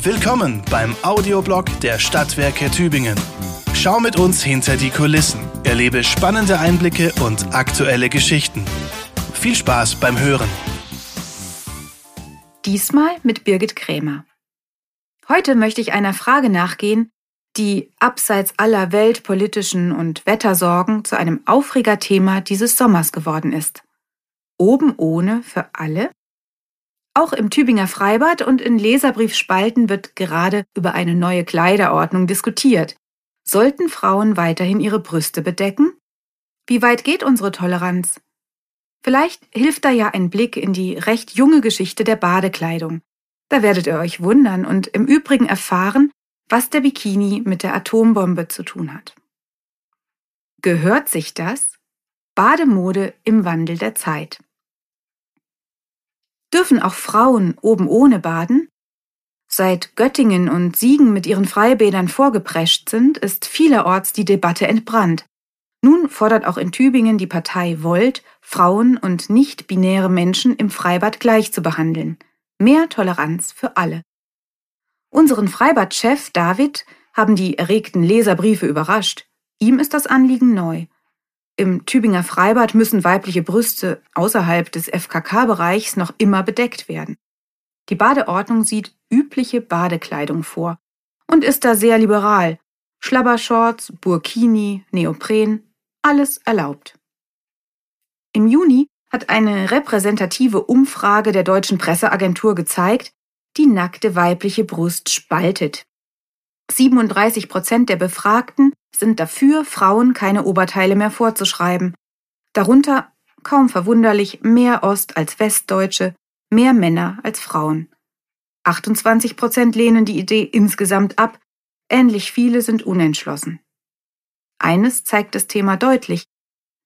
Willkommen beim Audioblog der Stadtwerke Tübingen. Schau mit uns hinter die Kulissen, erlebe spannende Einblicke und aktuelle Geschichten. Viel Spaß beim Hören. Diesmal mit Birgit Krämer. Heute möchte ich einer Frage nachgehen, die abseits aller weltpolitischen und Wettersorgen zu einem Aufregerthema dieses Sommers geworden ist. Oben ohne für alle? Auch im Tübinger Freibad und in Leserbriefspalten wird gerade über eine neue Kleiderordnung diskutiert. Sollten Frauen weiterhin ihre Brüste bedecken? Wie weit geht unsere Toleranz? Vielleicht hilft da ja ein Blick in die recht junge Geschichte der Badekleidung. Da werdet ihr euch wundern und im Übrigen erfahren, was der Bikini mit der Atombombe zu tun hat. Gehört sich das? Bademode im Wandel der Zeit. Dürfen auch Frauen oben ohne baden? Seit Göttingen und Siegen mit ihren Freibädern vorgeprescht sind, ist vielerorts die Debatte entbrannt. Nun fordert auch in Tübingen die Partei Volt, Frauen und nicht-binäre Menschen im Freibad gleich zu behandeln. Mehr Toleranz für alle. Unseren Freibadchef David haben die erregten Leserbriefe überrascht. Ihm ist das Anliegen neu. Im Tübinger Freibad müssen weibliche Brüste außerhalb des FKK-Bereichs noch immer bedeckt werden. Die Badeordnung sieht übliche Badekleidung vor und ist da sehr liberal. Schlabbershorts, Burkini, Neopren, alles erlaubt. Im Juni hat eine repräsentative Umfrage der deutschen Presseagentur gezeigt, die nackte weibliche Brust spaltet. 37 Prozent der Befragten sind dafür, Frauen keine Oberteile mehr vorzuschreiben. Darunter, kaum verwunderlich, mehr Ost- als Westdeutsche, mehr Männer als Frauen. 28 Prozent lehnen die Idee insgesamt ab, ähnlich viele sind unentschlossen. Eines zeigt das Thema deutlich,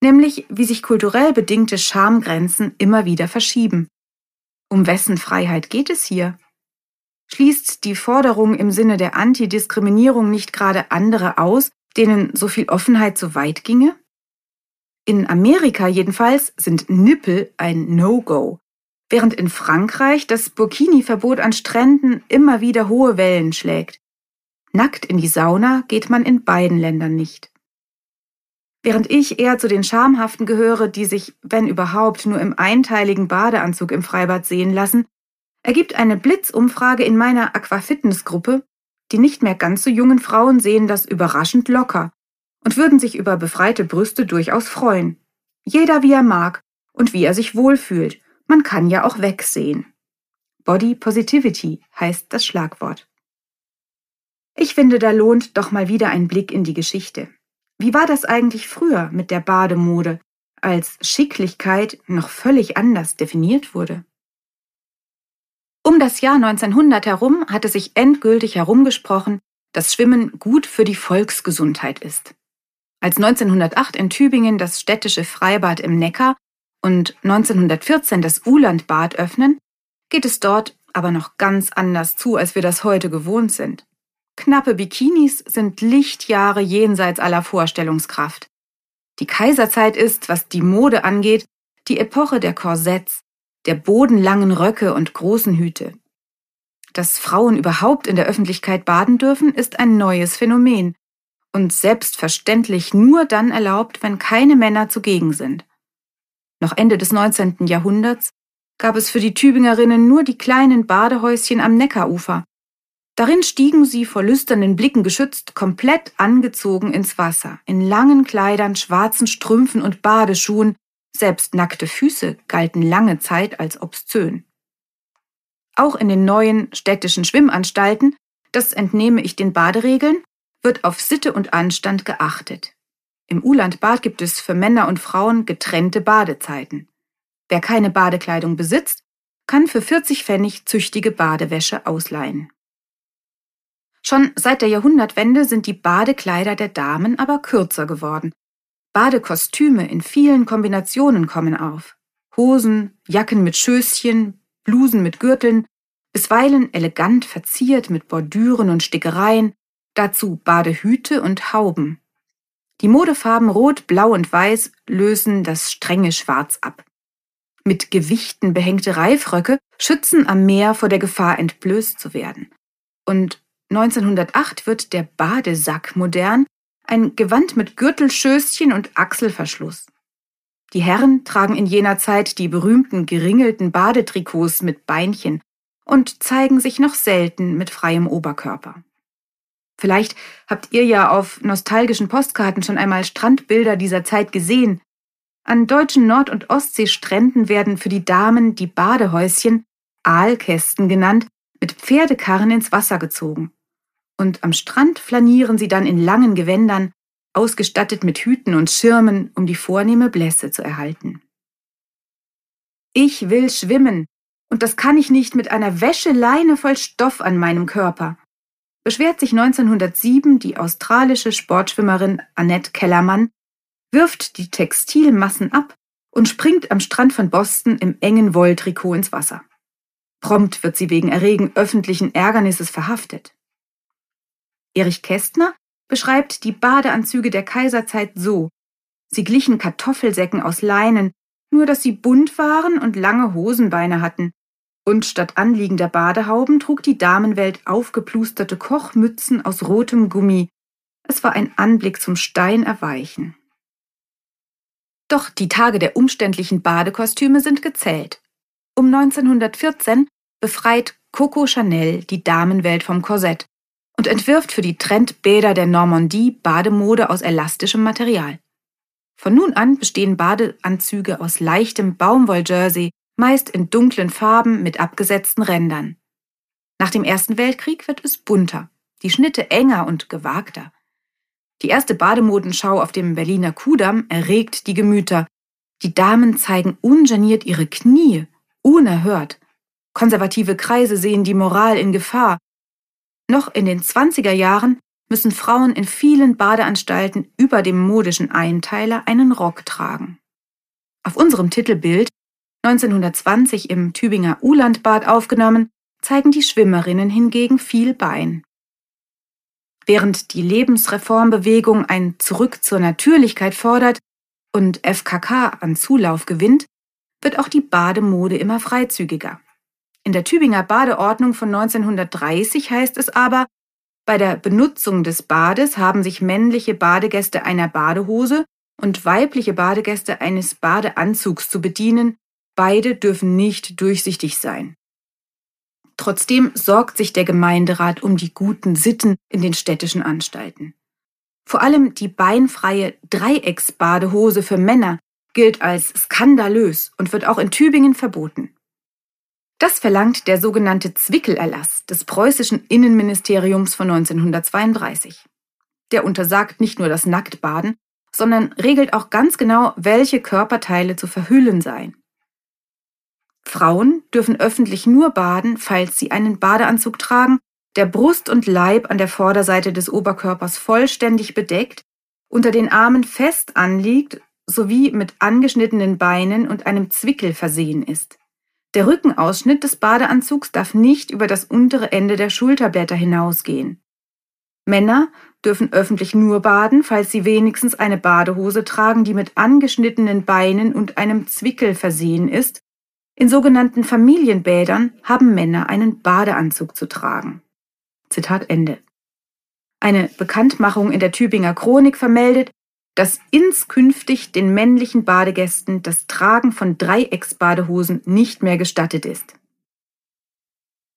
nämlich wie sich kulturell bedingte Schamgrenzen immer wieder verschieben. Um wessen Freiheit geht es hier? Schließt die Forderung im Sinne der Antidiskriminierung nicht gerade andere aus, denen so viel Offenheit so weit ginge? In Amerika jedenfalls sind Nippel ein No-Go, während in Frankreich das Burkini-Verbot an Stränden immer wieder hohe Wellen schlägt. Nackt in die Sauna geht man in beiden Ländern nicht. Während ich eher zu den Schamhaften gehöre, die sich, wenn überhaupt, nur im einteiligen Badeanzug im Freibad sehen lassen, ergibt eine Blitzumfrage in meiner Aquafitness-Gruppe, die nicht mehr ganz so jungen Frauen sehen das überraschend locker und würden sich über befreite Brüste durchaus freuen. Jeder wie er mag und wie er sich wohlfühlt. Man kann ja auch wegsehen. Body Positivity heißt das Schlagwort. Ich finde, da lohnt doch mal wieder ein Blick in die Geschichte. Wie war das eigentlich früher mit der Bademode, als Schicklichkeit noch völlig anders definiert wurde? Um das Jahr 1900 herum hatte sich endgültig herumgesprochen, dass Schwimmen gut für die Volksgesundheit ist. Als 1908 in Tübingen das städtische Freibad im Neckar und 1914 das Ulandbad öffnen, geht es dort aber noch ganz anders zu, als wir das heute gewohnt sind. Knappe Bikinis sind Lichtjahre jenseits aller Vorstellungskraft. Die Kaiserzeit ist, was die Mode angeht, die Epoche der Korsetts, der bodenlangen Röcke und großen Hüte. Dass Frauen überhaupt in der Öffentlichkeit baden dürfen, ist ein neues Phänomen und selbstverständlich nur dann erlaubt, wenn keine Männer zugegen sind. Noch Ende des 19. Jahrhunderts gab es für die Tübingerinnen nur die kleinen Badehäuschen am Neckarufer. Darin stiegen sie vor lüsternen Blicken geschützt, komplett angezogen ins Wasser, in langen Kleidern, schwarzen Strümpfen und Badeschuhen, selbst nackte Füße galten lange Zeit als obszön. Auch in den neuen städtischen Schwimmanstalten, das entnehme ich den Baderegeln, wird auf Sitte und Anstand geachtet. Im Ulandbad gibt es für Männer und Frauen getrennte Badezeiten. Wer keine Badekleidung besitzt, kann für 40 Pfennig züchtige Badewäsche ausleihen. Schon seit der Jahrhundertwende sind die Badekleider der Damen aber kürzer geworden, Badekostüme in vielen Kombinationen kommen auf. Hosen, Jacken mit Schößchen, Blusen mit Gürteln, bisweilen elegant verziert mit Bordüren und Stickereien, dazu Badehüte und Hauben. Die Modefarben Rot, Blau und Weiß lösen das strenge Schwarz ab. Mit Gewichten behängte Reifröcke schützen am Meer vor der Gefahr entblößt zu werden. Und 1908 wird der Badesack modern, ein Gewand mit Gürtelschößchen und Achselverschluss. Die Herren tragen in jener Zeit die berühmten geringelten Badetrikots mit Beinchen und zeigen sich noch selten mit freiem Oberkörper. Vielleicht habt ihr ja auf nostalgischen Postkarten schon einmal Strandbilder dieser Zeit gesehen. An deutschen Nord- und Ostseestränden werden für die Damen die Badehäuschen, Aalkästen genannt, mit Pferdekarren ins Wasser gezogen. Und am Strand flanieren sie dann in langen Gewändern, ausgestattet mit Hüten und Schirmen, um die vornehme Blässe zu erhalten. Ich will schwimmen, und das kann ich nicht mit einer Wäscheleine voll Stoff an meinem Körper, beschwert sich 1907 die australische Sportschwimmerin Annette Kellermann, wirft die Textilmassen ab und springt am Strand von Boston im engen Wolltrikot ins Wasser. Prompt wird sie wegen Erregen öffentlichen Ärgernisses verhaftet. Erich Kästner beschreibt die Badeanzüge der Kaiserzeit so. Sie glichen Kartoffelsäcken aus Leinen, nur dass sie bunt waren und lange Hosenbeine hatten. Und statt anliegender Badehauben trug die Damenwelt aufgeplusterte Kochmützen aus rotem Gummi. Es war ein Anblick zum Stein erweichen. Doch die Tage der umständlichen Badekostüme sind gezählt. Um 1914 befreit Coco Chanel die Damenwelt vom Korsett und entwirft für die Trendbäder der Normandie Bademode aus elastischem Material. Von nun an bestehen Badeanzüge aus leichtem Baumwolljersey, meist in dunklen Farben mit abgesetzten Rändern. Nach dem Ersten Weltkrieg wird es bunter, die Schnitte enger und gewagter. Die erste Bademodenschau auf dem Berliner Kudamm erregt die Gemüter. Die Damen zeigen ungeniert ihre Knie, unerhört. Konservative Kreise sehen die Moral in Gefahr noch in den 20er Jahren müssen Frauen in vielen Badeanstalten über dem modischen Einteiler einen Rock tragen. Auf unserem Titelbild, 1920 im Tübinger Ulandbad aufgenommen, zeigen die Schwimmerinnen hingegen viel Bein. Während die Lebensreformbewegung ein Zurück zur Natürlichkeit fordert und FKK an Zulauf gewinnt, wird auch die Bademode immer freizügiger. In der Tübinger Badeordnung von 1930 heißt es aber, bei der Benutzung des Bades haben sich männliche Badegäste einer Badehose und weibliche Badegäste eines Badeanzugs zu bedienen, beide dürfen nicht durchsichtig sein. Trotzdem sorgt sich der Gemeinderat um die guten Sitten in den städtischen Anstalten. Vor allem die beinfreie Dreiecksbadehose für Männer gilt als skandalös und wird auch in Tübingen verboten. Das verlangt der sogenannte Zwickelerlass des preußischen Innenministeriums von 1932. Der untersagt nicht nur das Nacktbaden, sondern regelt auch ganz genau, welche Körperteile zu verhüllen seien. Frauen dürfen öffentlich nur baden, falls sie einen Badeanzug tragen, der Brust und Leib an der Vorderseite des Oberkörpers vollständig bedeckt, unter den Armen fest anliegt sowie mit angeschnittenen Beinen und einem Zwickel versehen ist. Der Rückenausschnitt des Badeanzugs darf nicht über das untere Ende der Schulterblätter hinausgehen. Männer dürfen öffentlich nur baden, falls sie wenigstens eine Badehose tragen, die mit angeschnittenen Beinen und einem Zwickel versehen ist. In sogenannten Familienbädern haben Männer einen Badeanzug zu tragen. Zitat Ende. Eine Bekanntmachung in der Tübinger Chronik vermeldet, dass inskünftig den männlichen Badegästen das Tragen von Dreiecksbadehosen nicht mehr gestattet ist.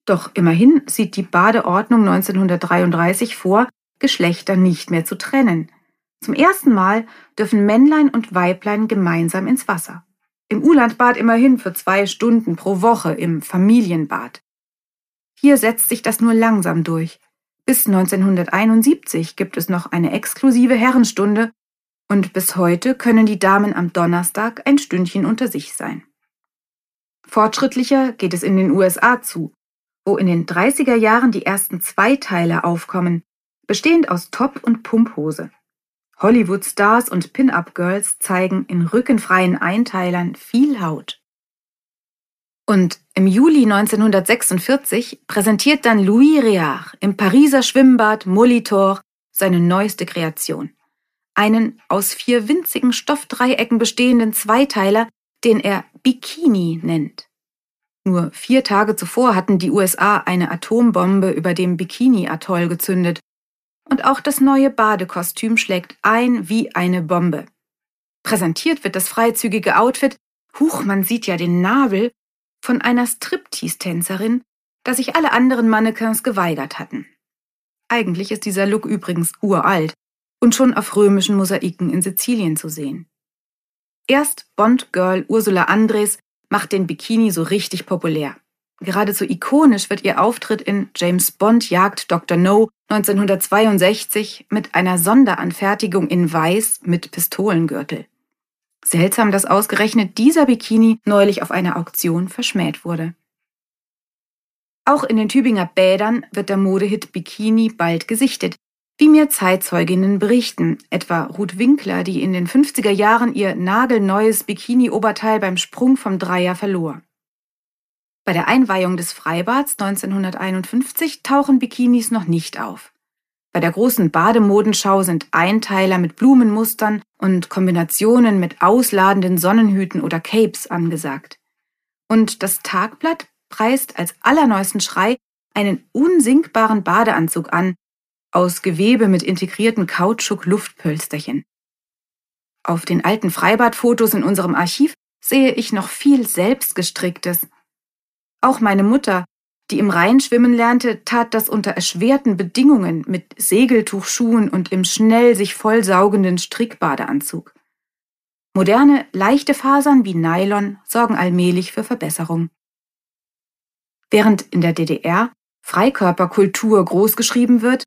Doch immerhin sieht die Badeordnung 1933 vor, Geschlechter nicht mehr zu trennen. Zum ersten Mal dürfen Männlein und Weiblein gemeinsam ins Wasser. Im Ulandbad immerhin für zwei Stunden pro Woche im Familienbad. Hier setzt sich das nur langsam durch. Bis 1971 gibt es noch eine exklusive Herrenstunde und bis heute können die Damen am Donnerstag ein Stündchen unter sich sein. Fortschrittlicher geht es in den USA zu, wo in den 30er Jahren die ersten Zweiteiler aufkommen, bestehend aus Top- und Pumphose. Hollywood-Stars und Pin-Up-Girls zeigen in rückenfreien Einteilern viel Haut. Und im Juli 1946 präsentiert dann Louis Réard im Pariser Schwimmbad Molitor seine neueste Kreation einen aus vier winzigen Stoffdreiecken bestehenden Zweiteiler, den er Bikini nennt. Nur vier Tage zuvor hatten die USA eine Atombombe über dem Bikini-Atoll gezündet. Und auch das neue Badekostüm schlägt ein wie eine Bombe. Präsentiert wird das freizügige Outfit, huch, man sieht ja den Nabel, von einer Striptease-Tänzerin, da sich alle anderen Mannequins geweigert hatten. Eigentlich ist dieser Look übrigens uralt und schon auf römischen Mosaiken in Sizilien zu sehen. Erst Bond-Girl Ursula Andres macht den Bikini so richtig populär. Geradezu ikonisch wird ihr Auftritt in James Bond jagt Dr. No 1962 mit einer Sonderanfertigung in Weiß mit Pistolengürtel. Seltsam, dass ausgerechnet dieser Bikini neulich auf einer Auktion verschmäht wurde. Auch in den Tübinger Bädern wird der Modehit Bikini bald gesichtet, wie mir Zeitzeuginnen berichten, etwa Ruth Winkler, die in den 50er Jahren ihr nagelneues Bikini-Oberteil beim Sprung vom Dreier verlor. Bei der Einweihung des Freibads 1951 tauchen Bikinis noch nicht auf. Bei der großen Bademodenschau sind Einteiler mit Blumenmustern und Kombinationen mit ausladenden Sonnenhüten oder Capes angesagt. Und das Tagblatt preist als allerneuesten Schrei einen unsinkbaren Badeanzug an, aus Gewebe mit integrierten Kautschuk-Luftpölsterchen. Auf den alten Freibadfotos in unserem Archiv sehe ich noch viel selbstgestricktes. Auch meine Mutter, die im Rhein schwimmen lernte, tat das unter erschwerten Bedingungen mit Segeltuchschuhen und im schnell sich vollsaugenden Strickbadeanzug. Moderne, leichte Fasern wie Nylon sorgen allmählich für Verbesserung. Während in der DDR Freikörperkultur großgeschrieben wird,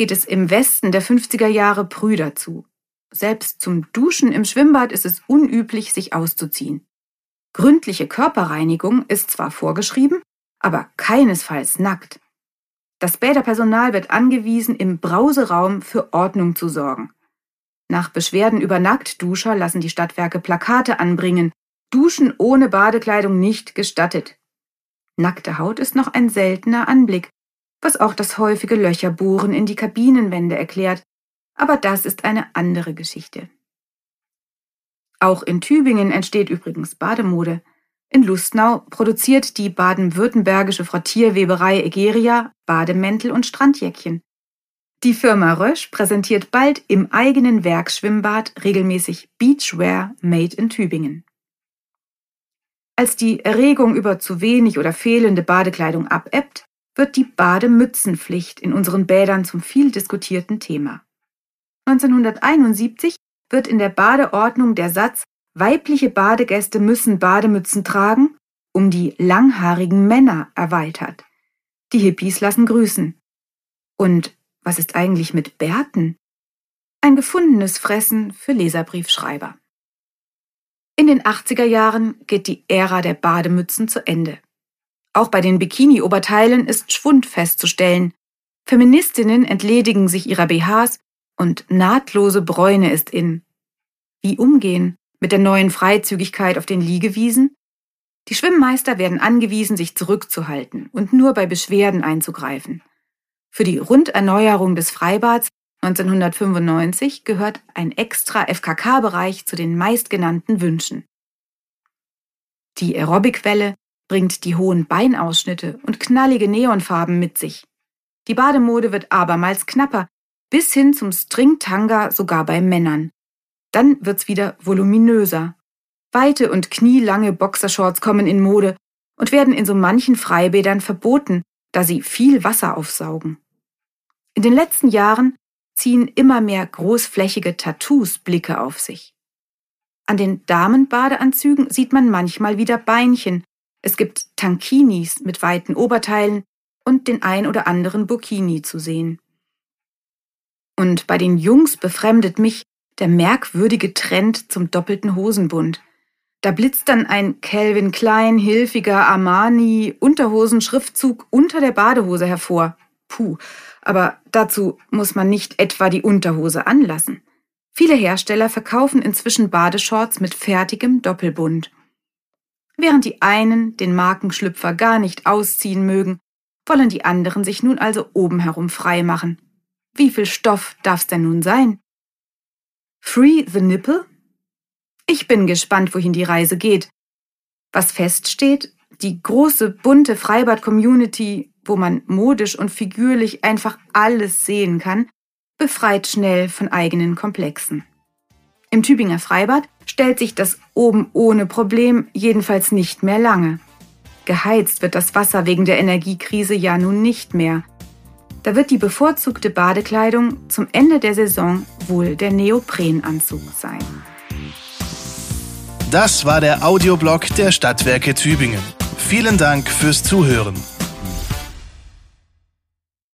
geht es im Westen der 50er Jahre prüder zu. Selbst zum Duschen im Schwimmbad ist es unüblich, sich auszuziehen. Gründliche Körperreinigung ist zwar vorgeschrieben, aber keinesfalls nackt. Das Bäderpersonal wird angewiesen, im Brauseraum für Ordnung zu sorgen. Nach Beschwerden über Nacktduscher lassen die Stadtwerke Plakate anbringen. Duschen ohne Badekleidung nicht gestattet. Nackte Haut ist noch ein seltener Anblick, was auch das häufige Löcherbohren in die Kabinenwände erklärt, aber das ist eine andere Geschichte. Auch in Tübingen entsteht übrigens Bademode. In Lustnau produziert die baden-württembergische Frottierweberei Egeria Bademäntel und Strandjäckchen. Die Firma Rösch präsentiert bald im eigenen Werksschwimmbad regelmäßig Beachwear made in Tübingen. Als die Erregung über zu wenig oder fehlende Badekleidung abebbt, wird die Bademützenpflicht in unseren Bädern zum viel diskutierten Thema. 1971 wird in der Badeordnung der Satz Weibliche Badegäste müssen Bademützen tragen, um die langhaarigen Männer erweitert. Die Hippies lassen grüßen. Und was ist eigentlich mit Bärten? Ein gefundenes Fressen für Leserbriefschreiber. In den 80er Jahren geht die Ära der Bademützen zu Ende. Auch bei den Bikini-Oberteilen ist Schwund festzustellen. Feministinnen entledigen sich ihrer BHs und nahtlose Bräune ist in. Wie umgehen? mit der neuen Freizügigkeit auf den Liegewiesen? Die Schwimmmeister werden angewiesen, sich zurückzuhalten und nur bei Beschwerden einzugreifen. Für die Runderneuerung des Freibads 1995 gehört ein extra FKK-Bereich zu den meistgenannten Wünschen. Die Aerobic-Welle bringt die hohen Beinausschnitte und knallige Neonfarben mit sich. Die Bademode wird abermals knapper, bis hin zum Stringtanga sogar bei Männern. Dann wird's wieder voluminöser. Weite und knielange Boxershorts kommen in Mode und werden in so manchen Freibädern verboten, da sie viel Wasser aufsaugen. In den letzten Jahren ziehen immer mehr großflächige Tattoos Blicke auf sich. An den Damenbadeanzügen sieht man manchmal wieder Beinchen. Es gibt Tankinis mit weiten Oberteilen und den ein oder anderen Burkini zu sehen. Und bei den Jungs befremdet mich, der merkwürdige Trend zum doppelten Hosenbund. Da blitzt dann ein Calvin Klein hilfiger Armani Unterhosenschriftzug unter der Badehose hervor. Puh, aber dazu muss man nicht etwa die Unterhose anlassen. Viele Hersteller verkaufen inzwischen Badeshorts mit fertigem Doppelbund. Während die einen den Markenschlüpfer gar nicht ausziehen mögen, wollen die anderen sich nun also oben herum frei machen. Wie viel Stoff darf's denn nun sein? Free the Nipple? Ich bin gespannt, wohin die Reise geht. Was feststeht, die große bunte Freibad-Community, wo man modisch und figürlich einfach alles sehen kann, befreit schnell von eigenen Komplexen. Im Tübinger Freibad stellt sich das oben ohne Problem jedenfalls nicht mehr lange. Geheizt wird das Wasser wegen der Energiekrise ja nun nicht mehr. Da wird die bevorzugte Badekleidung zum Ende der Saison wohl der Neoprenanzug sein. Das war der Audioblog der Stadtwerke Tübingen. Vielen Dank fürs Zuhören.